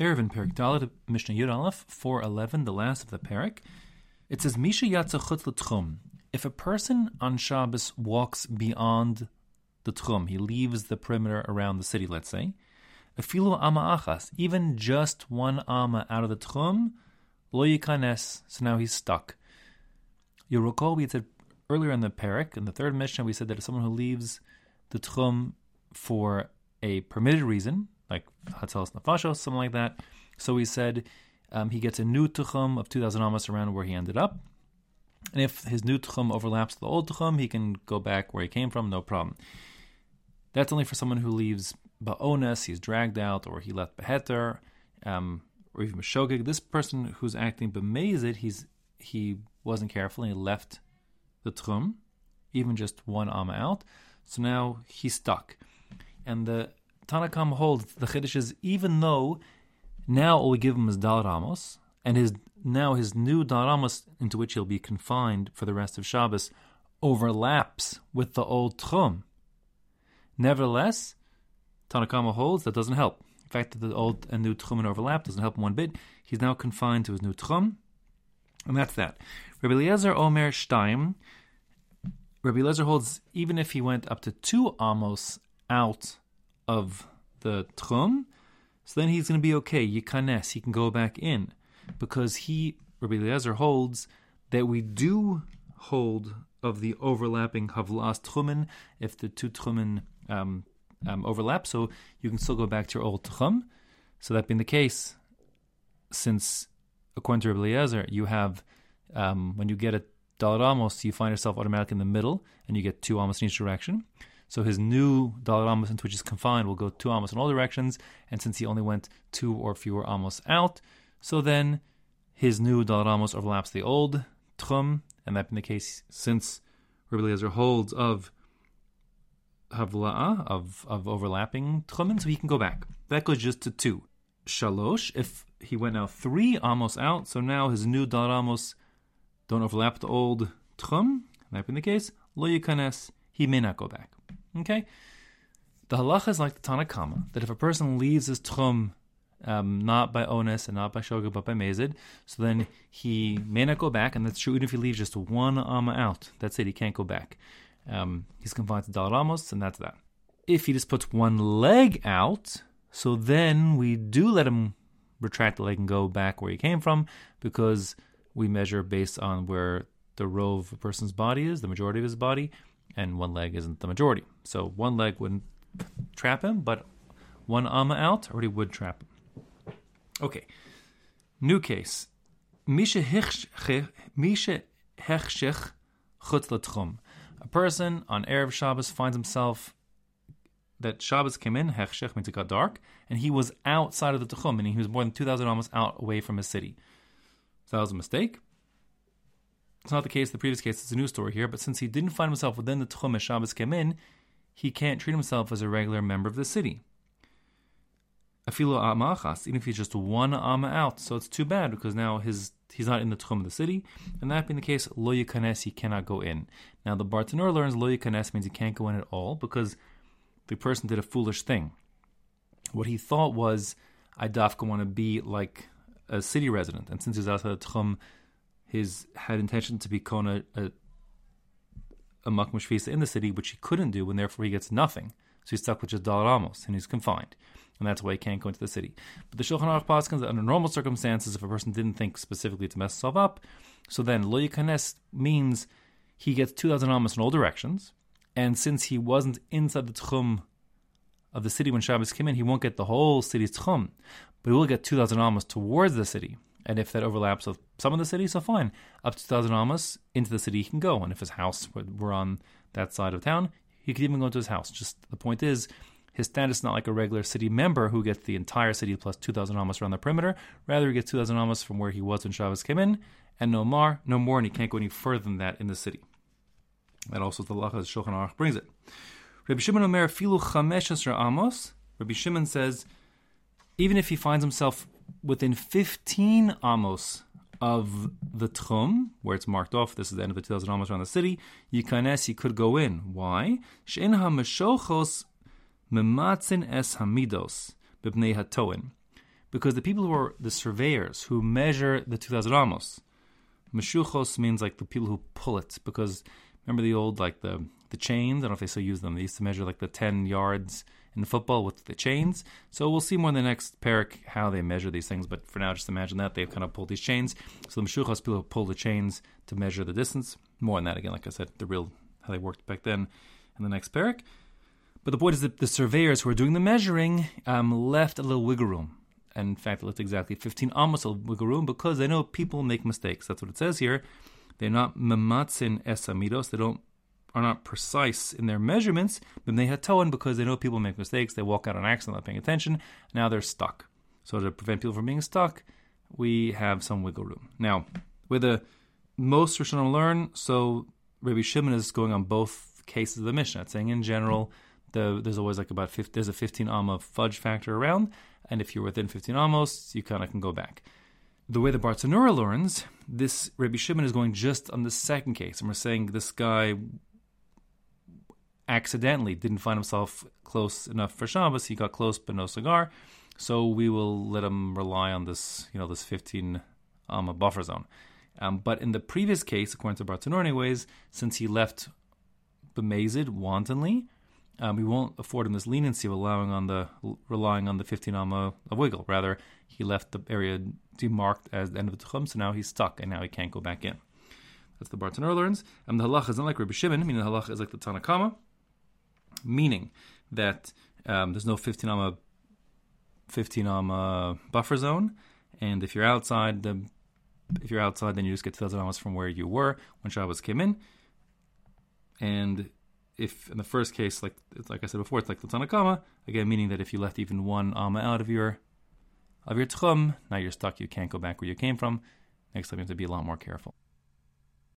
Eruvin Perik Dalit Mishnah Yud Aleph 411, the last of the Perik. It says Misha Yatza Chutz L'Tchum. If a person on Shabbos walks beyond the Tchum, he leaves the perimeter around the city, let's say, Afilu Ama Achas, even just one Ama out of the Tchum, Lo Yikanes, so now he's stuck. You'll recall we said earlier in the Perik, in the third Mishnah, we said that if someone who leaves the Tchum for a permitted reason, like Hatzalas Nafashos, something like that. So he said um, he gets a new Tchum of 2,000 Amos around where he ended up. And if his new Tchum overlaps the old Tchum, he can go back where he came from, no problem. That's only for someone who leaves Ba'ones, he's dragged out, or he left Beheter, um, or even Meshogig. This person who's acting Bemazid, he's he wasn't careful and he left the Tchum, even just one Amma out. So now he's stuck. And the Tanakam holds the Chiddush is even though now all we give him is Dalit Amos, and his now his new Dalit Amos into which he'll be confined for the rest of Shabbos overlaps with the old Tchum. Nevertheless, Tanna Kamma holds that doesn't help. In fact, that the old and new Tchumen overlap doesn't help him one bit. He's now confined to his new Tchum, and that's that. Rabbi Eliezer Omer Shtaim. Rabbi Eliezer holds even if he went up to two amos out of the Tchum, so then he's going to be okay. Yikanes, he can go back in. Because he, Rabbi Eliezer, holds that we do hold of the overlapping Havlas Tchumen if the two Tchumen um, um, overlap, so you can still go back to your old Tchum. So that being the case, since according to Rabbi Eliezer, you have, um, when you get a Dalit Amos, you find yourself automatically in the middle, and you get two Amos in each direction. So his new Dalit Amos into which he's confined will go two Amos in all directions, and since he only went two or fewer Amos out, so then his new Dalit Amos overlaps the old Tchum, and that being the case, since Rabbi Eliezer holds of Havla'a, of, of overlapping Tchumen, so he can go back. That goes just to two. Shalosh, if he went now three Amos out, so now his new Dalit Amos don't overlap the old Tchum, that being the case, Lo Yikanes, he may not go back. Okay? The halacha is like the Tanna Kamma, that if a person leaves his tchum um, not by onus and not by shoga but by mezid, so then he may not go back, and that's true even if he leaves just one amma out. That's it, he can't go back. Um, he's confined to dalit amos, and that's that. If he just puts one leg out, so then we do let him retract the leg and go back where he came from, because we measure based on where the row of a person's body is, the majority of his body, and one leg isn't the majority. So one leg wouldn't trap him, but one amma out already would trap him. Okay, new case. Misha hechshech chutz A person on Erev Shabbos finds himself that Shabbos came in, hechshech means it got dark, and he was outside of the Tchum, meaning he was more than 2,000 amos out away from his city. So that was a mistake. It's not the case the previous case, it's a new story here, but since he didn't find himself within the Tchum as Shabbos came in, he can't treat himself as a regular member of the city. Afilu Ama Achas, even if he's just one Amma out, so it's too bad because now his he's not in the Tchum of the city, and that being the case, Lo Yikanes, he cannot go in. Now the Bartanur learns Lo Yikanes means he can't go in at all because the person did a foolish thing. What he thought was, I dafka want to be like a city resident, and since he's outside the Tchum, his had intention to become a, a, a makmush in the city, which he couldn't do, and therefore he gets nothing. So he's stuck with just Dalit Amos, and he's confined. And that's why he can't go into the city. But the Shulchan Aruch paskins that under normal circumstances, if a person didn't think specifically to mess himself up, so then Lo Yikanes means he gets 2,000 Amos in all directions, and since he wasn't inside the Tchum of the city when Shabbos came in, he won't get the whole city's Tchum, but he will get 2,000 Amos towards the city. And if that overlaps with some of the city, so fine. Up to 2,000 Amos into the city he can go. And if his house were on that side of town, he could even go to his house. Just the point is, his status is not like a regular city member who gets the entire city plus 2,000 Amos around the perimeter. Rather, he gets 2,000 Amos from where he was when Shabbos came in, and no more, no more, and he can't go any further than that in the city. That also the Lachas Shulchan Aruch brings it. Rabbi Shimon Omer Filu Chamesh Amos. Rabbi Shimon says, even if he finds himself within 15 amos of the Tchum, where it's marked off, this is the end of the 2,000 amos around the city, Yikanes, you could go in. Why? She'en ha-meshochos mematzin es hamidos b'bnei hatoin. because the people who are the surveyors who measure the 2,000 amos, meshuchos means like the people who pull it, because remember the old, like the, the chains? I don't know if they still use them. They used to measure like the 10 yards in football with the chains. So we'll see more in the next parak how they measure these things. But for now, just imagine that they've kind of pulled these chains. So the meshuchos people pull the chains to measure the distance. More on that again, like I said, the real how they worked back then in the next parak. But the point is that the surveyors who are doing the measuring um, left a little wiggle room. And in fact, it left exactly 15 amos of wiggle room because they know people make mistakes. That's what it says here. They're not mematzin esamidos. They don't are not precise in their measurements, but they hatoan because they know people make mistakes. They walk out on accident without paying attention. Now they're stuck. So to prevent people from being stuck, we have some wiggle room. Now, with the most Rishonim learn, so Rabbi Shimon is going on both cases of the Mishnah. Saying in general, the, there's always like about 50, there's a 15 amma fudge factor around, and if you're within 15 amos, you kind of can go back. The way the Bartenura learns, this Rabbi Shimon is going just on the second case, and we're saying this guy accidentally didn't find himself close enough for Shabbos. He got close but no cigar, so we will let him rely on this, you know, this 15 amma buffer zone. Um, but in the previous case, according to Bartenura, anyways, since he left bemazed wantonly, um, we won't afford him this leniency of allowing on the relying on the 15 amma of wiggle. Rather, he left the area demarked as the end of the tchum, so now he's stuck and now he can't go back in. That's the Bartanur learns. And the halacha is not like Rabbi Shimon, meaning the halacha is like the Tanna Kamma, meaning that um, there's no 15 amma 15 amma buffer zone, and if you're outside the if you're outside, then you just get 2,000 amos from where you were when Shabbos came in. And if in the first case, like like I said before, it's like the Tanna Kamma, again, meaning that if you left even one Amma out of your of your tchum, now you're stuck, you can't go back where you came from. Next time you have to be a lot more careful.